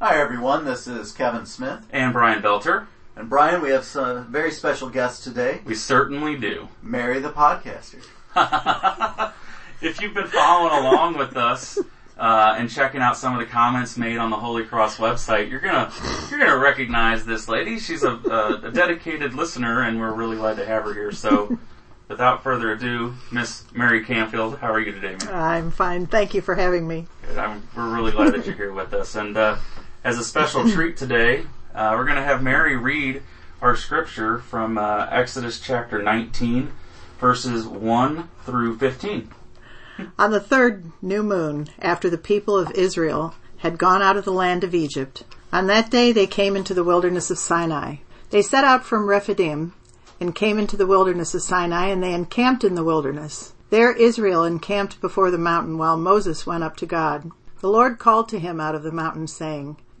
Hi everyone, this is Kevin Smith. And Brian Belter. And Brian, we have some very special guests today. We certainly do. Mary the podcaster. if you've been following along with us uh, and checking out some of the comments made on the Holy Cross website, you're gonna you're gonna recognize this lady. She's a, a, a dedicated listener, and we're really glad to have her here. So. Without further ado, Miss Mary Camfield, how are you today, Mary? I'm fine. Thank you for having me. I'm, we're really glad that you're here with us. And uh, as a special treat today, uh, we're going to have Mary read our scripture from uh, Exodus chapter 19, verses 1 through 15. On the third new moon, after the people of Israel had gone out of the land of Egypt, on that day they came into the wilderness of Sinai. They set out from Rephidim and came into the wilderness of Sinai, and they encamped in the wilderness. There Israel encamped before the mountain while Moses went up to God. The Lord called to him out of the mountain, saying,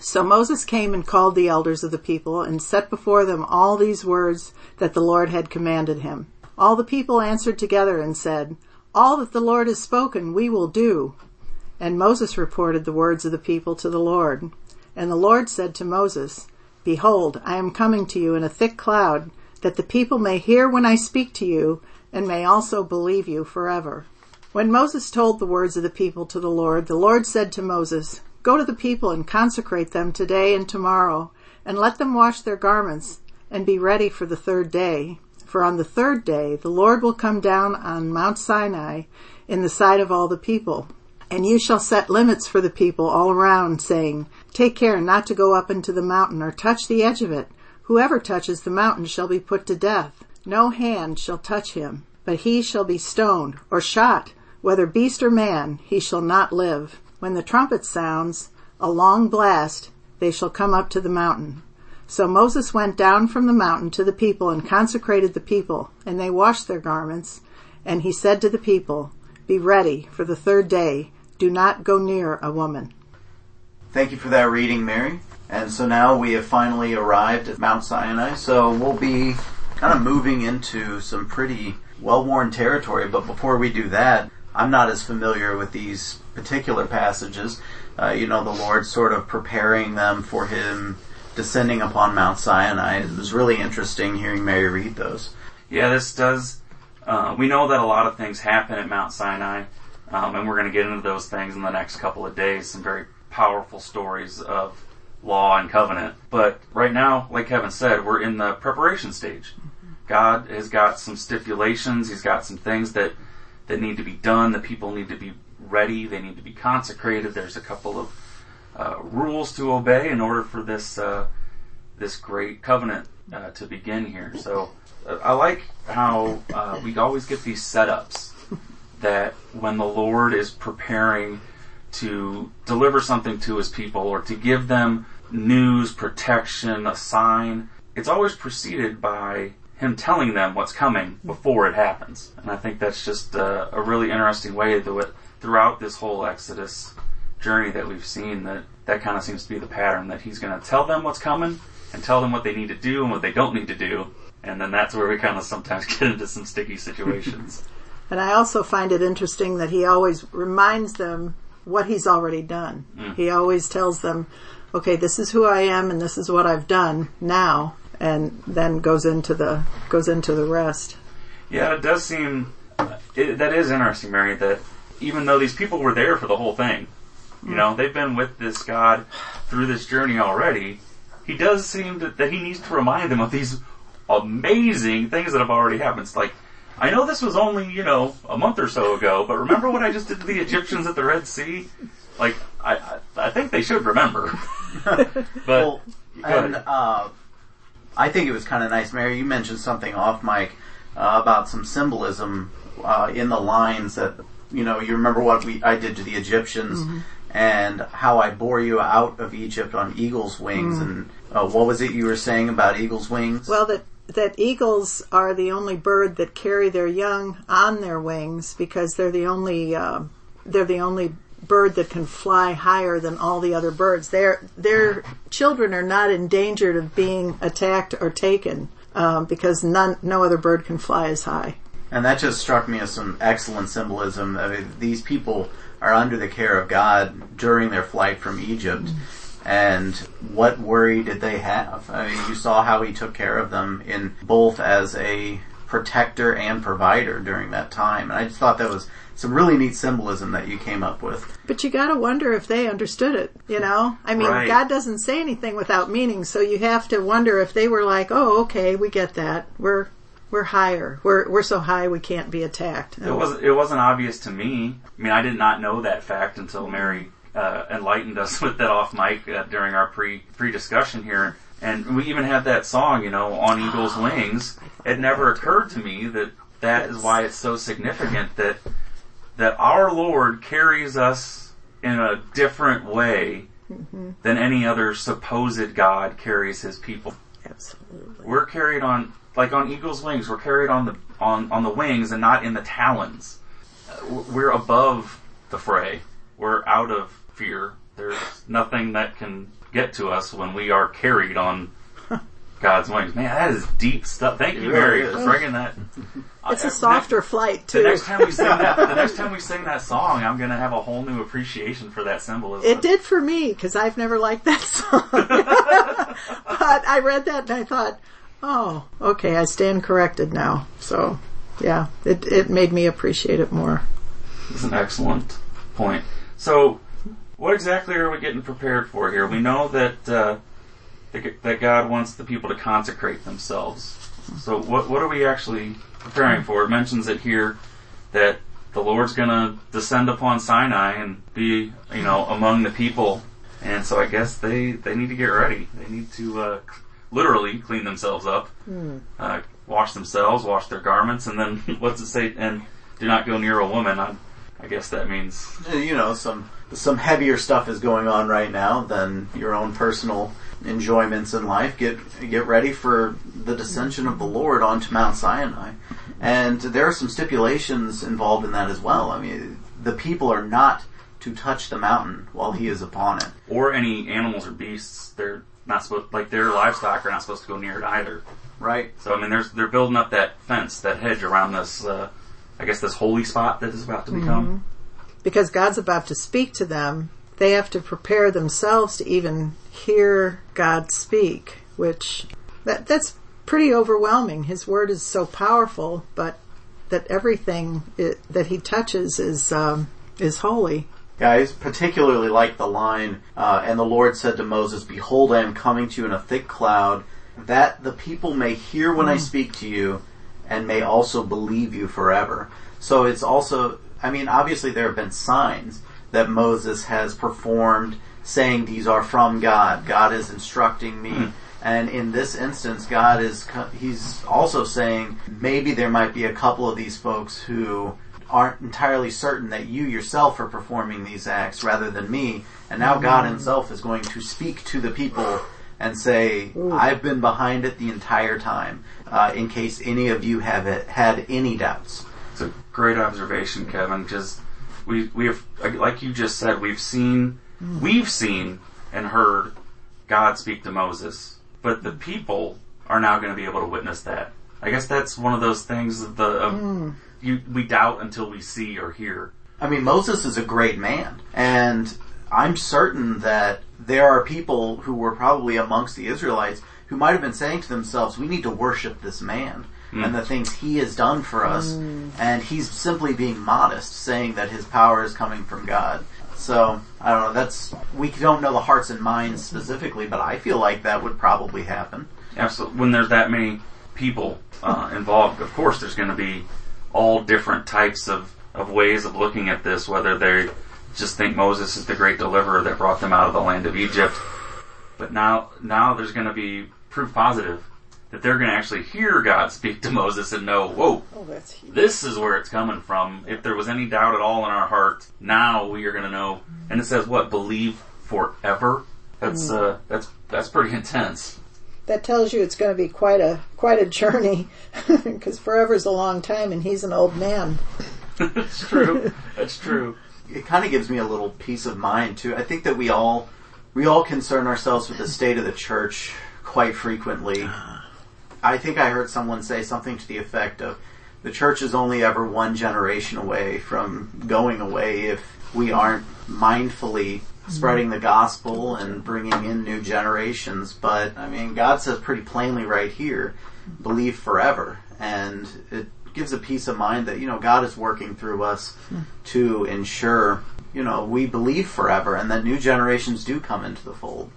So Moses came and called the elders of the people and set before them all these words that the Lord had commanded him. All the people answered together and said, All that the Lord has spoken we will do. And Moses reported the words of the people to the Lord. And the Lord said to Moses, Behold, I am coming to you in a thick cloud, that the people may hear when I speak to you, and may also believe you forever. When Moses told the words of the people to the Lord, the Lord said to Moses, Go to the people and consecrate them today and tomorrow, and let them wash their garments, and be ready for the third day. For on the third day the Lord will come down on Mount Sinai in the sight of all the people. And you shall set limits for the people all around, saying, Take care not to go up into the mountain or touch the edge of it. Whoever touches the mountain shall be put to death. No hand shall touch him, but he shall be stoned or shot, whether beast or man, he shall not live. When the trumpet sounds a long blast, they shall come up to the mountain. So Moses went down from the mountain to the people and consecrated the people, and they washed their garments. And he said to the people, Be ready for the third day. Do not go near a woman. Thank you for that reading, Mary. And so now we have finally arrived at Mount Sinai. So we'll be kind of moving into some pretty well-worn territory. But before we do that, I'm not as familiar with these particular passages. Uh, you know, the Lord sort of preparing them for Him descending upon Mount Sinai. It was really interesting hearing Mary read those. Yeah, this does. Uh, we know that a lot of things happen at Mount Sinai, um, and we're going to get into those things in the next couple of days. Some very powerful stories of law and covenant. But right now, like Kevin said, we're in the preparation stage. God has got some stipulations. He's got some things that that need to be done. The people need to be ready. They need to be consecrated. There's a couple of uh, rules to obey in order for this uh, this great covenant uh, to begin here. So uh, I like how uh, we always get these setups that when the Lord is preparing to deliver something to His people or to give them news, protection, a sign, it's always preceded by him telling them what's coming before it happens. And I think that's just a, a really interesting way to it throughout this whole Exodus journey that we've seen that that kind of seems to be the pattern that he's going to tell them what's coming and tell them what they need to do and what they don't need to do. And then that's where we kind of sometimes get into some sticky situations. and I also find it interesting that he always reminds them what he's already done. Mm. He always tells them, okay, this is who I am and this is what I've done now and then goes into the goes into the rest. Yeah, it does seem it, that is interesting, Mary. That even though these people were there for the whole thing, you know, they've been with this God through this journey already. He does seem to, that he needs to remind them of these amazing things that have already happened. It's like, I know this was only, you know, a month or so ago, but remember what I just did to the Egyptians at the Red Sea? Like, I, I, I think they should remember. but, well, and, uh, I think it was kind of nice, Mary. You mentioned something off mic uh, about some symbolism uh, in the lines that you know. You remember what we I did to the Egyptians. Mm-hmm. and how I bore you out of Egypt on eagle's wings. And uh, what was it you were saying about eagle's wings? Well, that that eagles are the only bird that carry their young on their wings because they're the only uh, they're the only bird that can fly higher than all the other birds. Their their children are not endangered of being attacked or taken um, because none no other bird can fly as high. And that just struck me as some excellent symbolism. I mean, these people are under the care of God during their flight from Egypt. Mm-hmm. And what worry did they have? I mean, you saw how he took care of them in both as a protector and provider during that time. And I just thought that was some really neat symbolism that you came up with. But you gotta wonder if they understood it, you know? I mean, Right. God doesn't say anything without meaning, so you have to wonder if they were like, oh, okay, we get that. We're, we're higher. We're, we're so high we can't be attacked. It wasn't. It wasn't obvious to me. I mean, I did not know that fact until Mary uh, enlightened us with that off mic uh, during our pre pre discussion here. And we even had that song, you know, on Eagle's Wings. It never occurred to me that that is why it's so significant that that our Lord carries us in a different way than any other supposed God carries His people Absolutely. we're carried on like on eagle's wings. We're carried on the on on the wings and not in the talons. Uh, we're above the fray. We're out of fear. There's nothing that can get to us when we are carried on god's wings. Man that is deep stuff. Thank you mary really for bringing that. It's a softer flight too. the next time we sing that the next time we sing that song i'm gonna have a whole new appreciation for that symbolism. It did for me because I've never liked that song. but I read that and I thought, oh, okay, I stand corrected now. So, yeah, it it made me appreciate it more. That's an excellent point. So, what exactly are we getting prepared for here? We know that uh, that God wants the people to consecrate themselves. So, what what are we actually preparing for? It mentions it here that the Lord's going to descend upon Sinai and be, you know, among the people. And so, I guess they they need to get ready. They need to uh, literally clean themselves up, uh, wash themselves, wash their garments, and then what's it say? And do not go near a woman. I, I guess that means Uh, You know, some some heavier stuff is going on right now than your own personal enjoyments in life. Get get ready for the descension of the Lord onto Mount Sinai, and there are some stipulations involved in that as well. I mean, the people are not to touch the mountain while he is upon it. or any animals or beasts. They're not supposed like their livestock are not supposed to go near it either. Right. So I mean, there's they're building up that fence, that hedge around this. Uh, I guess this holy spot that is about to become. Because God's about to speak to them, they have to prepare themselves to even hear God speak, which that that's pretty overwhelming. His word is so powerful, but that everything it, that he touches is um, is holy. Yeah, I particularly like the line, uh, and the Lord said to Moses, Behold, I am coming to you in a thick cloud, that the people may hear when I speak to you, and may also believe you forever. So it's also, I mean, obviously there have been signs that Moses has performed saying these are from God. God is instructing me. And in this instance, God is, he's also saying maybe there might be a couple of these folks who aren't entirely certain that you yourself are performing these acts rather than me. And now God mm-hmm. himself is going to speak to the people and say, mm. I've been behind it the entire time, uh, in case any of you have it, had any doubts. It's a great observation, Kevin, because we we have like you just said, we've seen mm. we've seen and heard God speak to Moses, but the people are now going to be able to witness that. I guess that's one of those things of the of, mm. You we doubt until we see or hear. I mean, Moses is a great man, and I'm certain that there are people who were probably amongst the Israelites who might have been saying to themselves, we need to worship this man and the things he has done for us, and he's simply being modest, saying that his power is coming from God. So, I don't know, that's, we don't know the hearts and minds specifically, but I feel like that would probably happen. Absolutely. When there's that many people uh, involved, of course, there's going to be all different types of, of ways of looking at this. Whether they just think Moses is the great deliverer that brought them out of the land of Egypt, but now now there's going to be proof positive that they're going to actually hear God speak to Moses and know, whoa, Oh, that's this is where it's coming from. If there was any doubt at all in our heart, now we are going to know. And it says what? Believe forever. That's uh, that's that's pretty intense. That tells you it's going to be quite a quite a journey, because forever is a long time, and he's an old man. That's true. That's true. it kind of gives me a little peace of mind too. I think that we all we all concern ourselves with the state of the church quite frequently. I think I heard someone say something to the effect of the church is only ever one generation away from going away if we aren't mindfully spreading the gospel and bringing in new generations. But I mean, God says pretty plainly right here, believe forever. And it gives a peace of mind that, you know, God is working through us to ensure, you know, we believe forever and that new generations do come into the fold.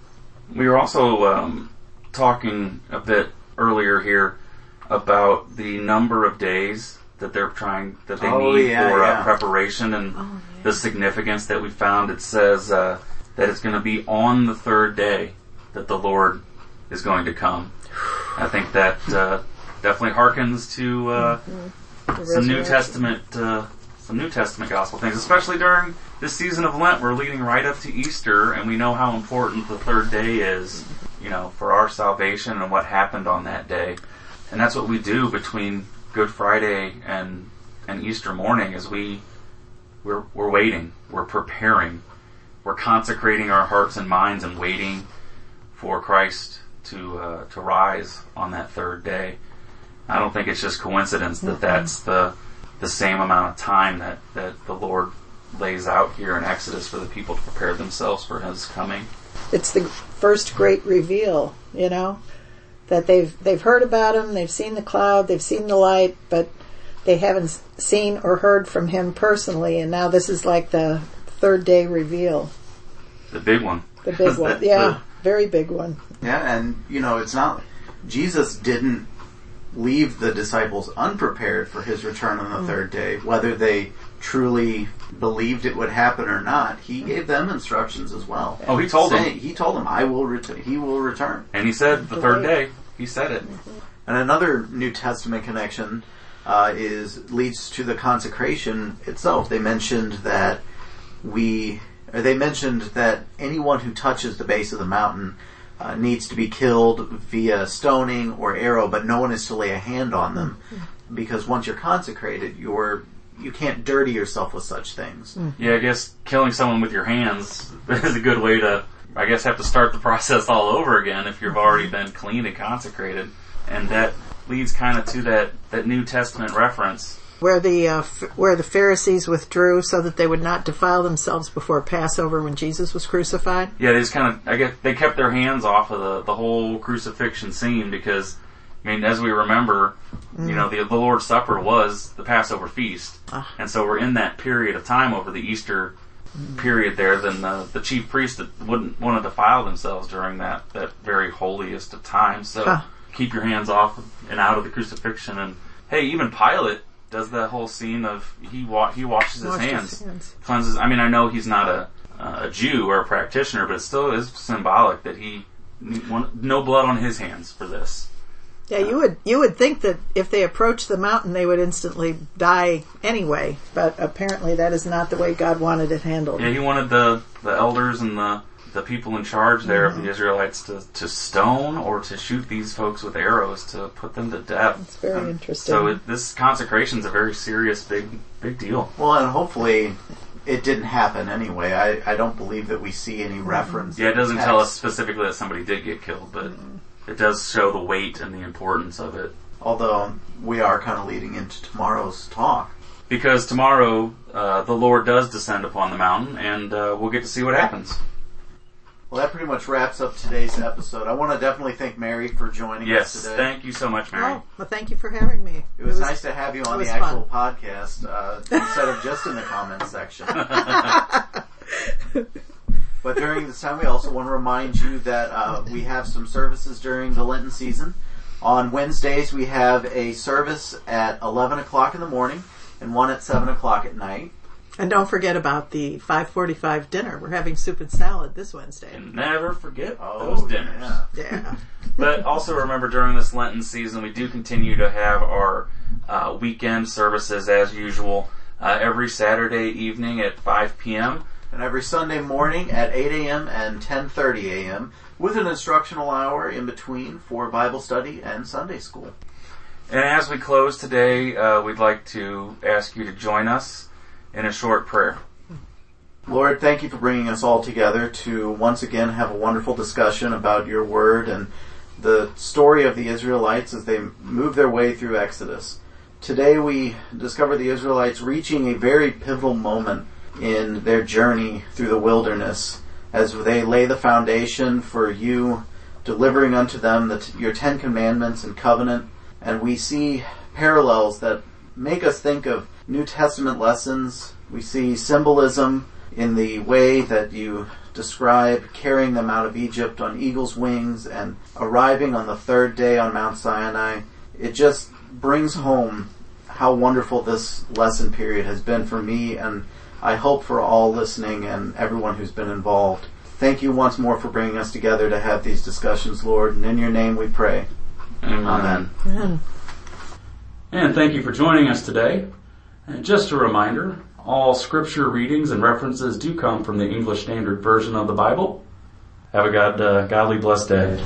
We were also um, talking a bit earlier here about the number of days that they're trying that they Oh, need yeah, for yeah. Uh, preparation and the significance that we found. It says uh, that it's going to be on the third day that the Lord is going to come. I think that uh, definitely harkens to uh, The some New. Testament, uh, some New Testament gospel things, especially during this season of Lent. We're leading right up to Easter, and we know how important the third day is, you know, for our salvation and what happened on that day. And that's what we do between Good Friday and and Easter morning. Is we we're we're waiting, we're preparing, we're consecrating our hearts and minds and waiting for Christ to uh, to rise on that third day. I don't think it's just coincidence that that's the the same amount of time that, that the Lord lays out here in Exodus for the people to prepare themselves for His coming. It's the first great reveal, you know, that they've they've heard about him, they've seen the cloud, they've seen the light, but they haven't seen or heard from him personally. And now this is like the third day reveal, The big one. the big one. The- Yeah, very big one. Yeah, and you know, it's not Jesus didn't leave the disciples unprepared for his return on the mm. third day, whether they truly believed it would happen or not. He mm. gave them instructions as well. Oh, he told them. He told them, "I will return. He will return." And He said the third day. He said it. And another New Testament connection uh, is leads to the consecration itself. They mentioned that we, they mentioned that anyone who touches the base of the mountain uh, needs to be killed via stoning or arrow, but no one is to lay a hand on them because once you're consecrated, you're you can't dirty yourself with such things. Yeah, I guess killing someone with your hands is a good way to, I guess, have to start the process all over again if you've already been clean and consecrated. And that leads kind of to that, that New Testament reference. Where the uh, f- where the Pharisees withdrew so that they would not defile themselves before Passover when Jesus was crucified. Yeah, they just kind of, I guess, they kept their hands off of the, the whole crucifixion scene because, I mean, as we remember, you know, the, the Lord's Supper was the Passover feast. Ah. And so we're in that period of time over the Easter period there, then the, the chief priests that wouldn't want to defile themselves during that, that very holiest of times. So Huh. keep your hands off and out of the crucifixion. And hey, even Pilate does that whole scene of he wa- he washes his Washed his hands, hands. cleanses. I mean, I know he's not a uh, a Jew or a practitioner, but it still is symbolic that he no blood on his hands for this. Yeah, you would you would think that if they approached the mountain, they would instantly die anyway. But apparently, that is not the way God wanted it handled. Yeah, he wanted the the elders and the the people in charge there of the Israelites to, to stone or to shoot these folks with arrows to put them to death. It's very Um, interesting. So it, this consecration is a very serious, big, big deal. Well, and hopefully it didn't happen anyway. I, I don't believe that we see any reference. Yeah, it doesn't tell us specifically that somebody did get killed, but it does show the weight and the importance of it. Although we are kind of leading into tomorrow's talk. Because tomorrow uh, the Lord does descend upon the mountain, and uh, we'll get to see what happens. Well, that pretty much wraps up today's episode. I want to definitely thank Mary for joining Yes, us today. thank you so much, Mary. Oh, well, thank you for having me. it was nice to have you on the was actual podcast uh, instead of just in the comments section. but during this time, we also want to remind you that uh, we have some services during the Lenten season. On Wednesdays, we have a service at 11 o'clock in the morning and one at 7 o'clock at night. And don't forget about the 545 dinner. We're having soup and salad this Wednesday. And never forget Oh, those dinners. yeah. Yeah. But also remember during this Lenten season, we do continue to have our uh, weekend services as usual uh, every Saturday evening at 5 p.m. And every Sunday morning at 8 a.m. and 10:30 a.m. with an instructional hour in between for Bible study and Sunday school. And as we close today, uh, we'd like to ask you to join us in a short prayer. Lord, thank you for bringing us all together to once again have a wonderful discussion about your word and the story of the Israelites as they move their way through Exodus. Today we discover the Israelites reaching a very pivotal moment in their journey through the wilderness as they lay the foundation for you delivering unto them the, your Ten Commandments and covenant. And we see parallels that make us think of New Testament lessons. We see symbolism in the way that you describe carrying them out of Egypt on eagle's wings and arriving on the third day on Mount Sinai. It just brings home how wonderful this lesson period has been for me and I hope for all listening and everyone who's been involved. Thank you once more for bringing us together to have these discussions, Lord, and in your name we pray. Amen. Amen. And thank you for joining us today. And just a reminder, all scripture readings and references do come from the English Standard Version of the Bible. Have a God, uh, godly blessed day.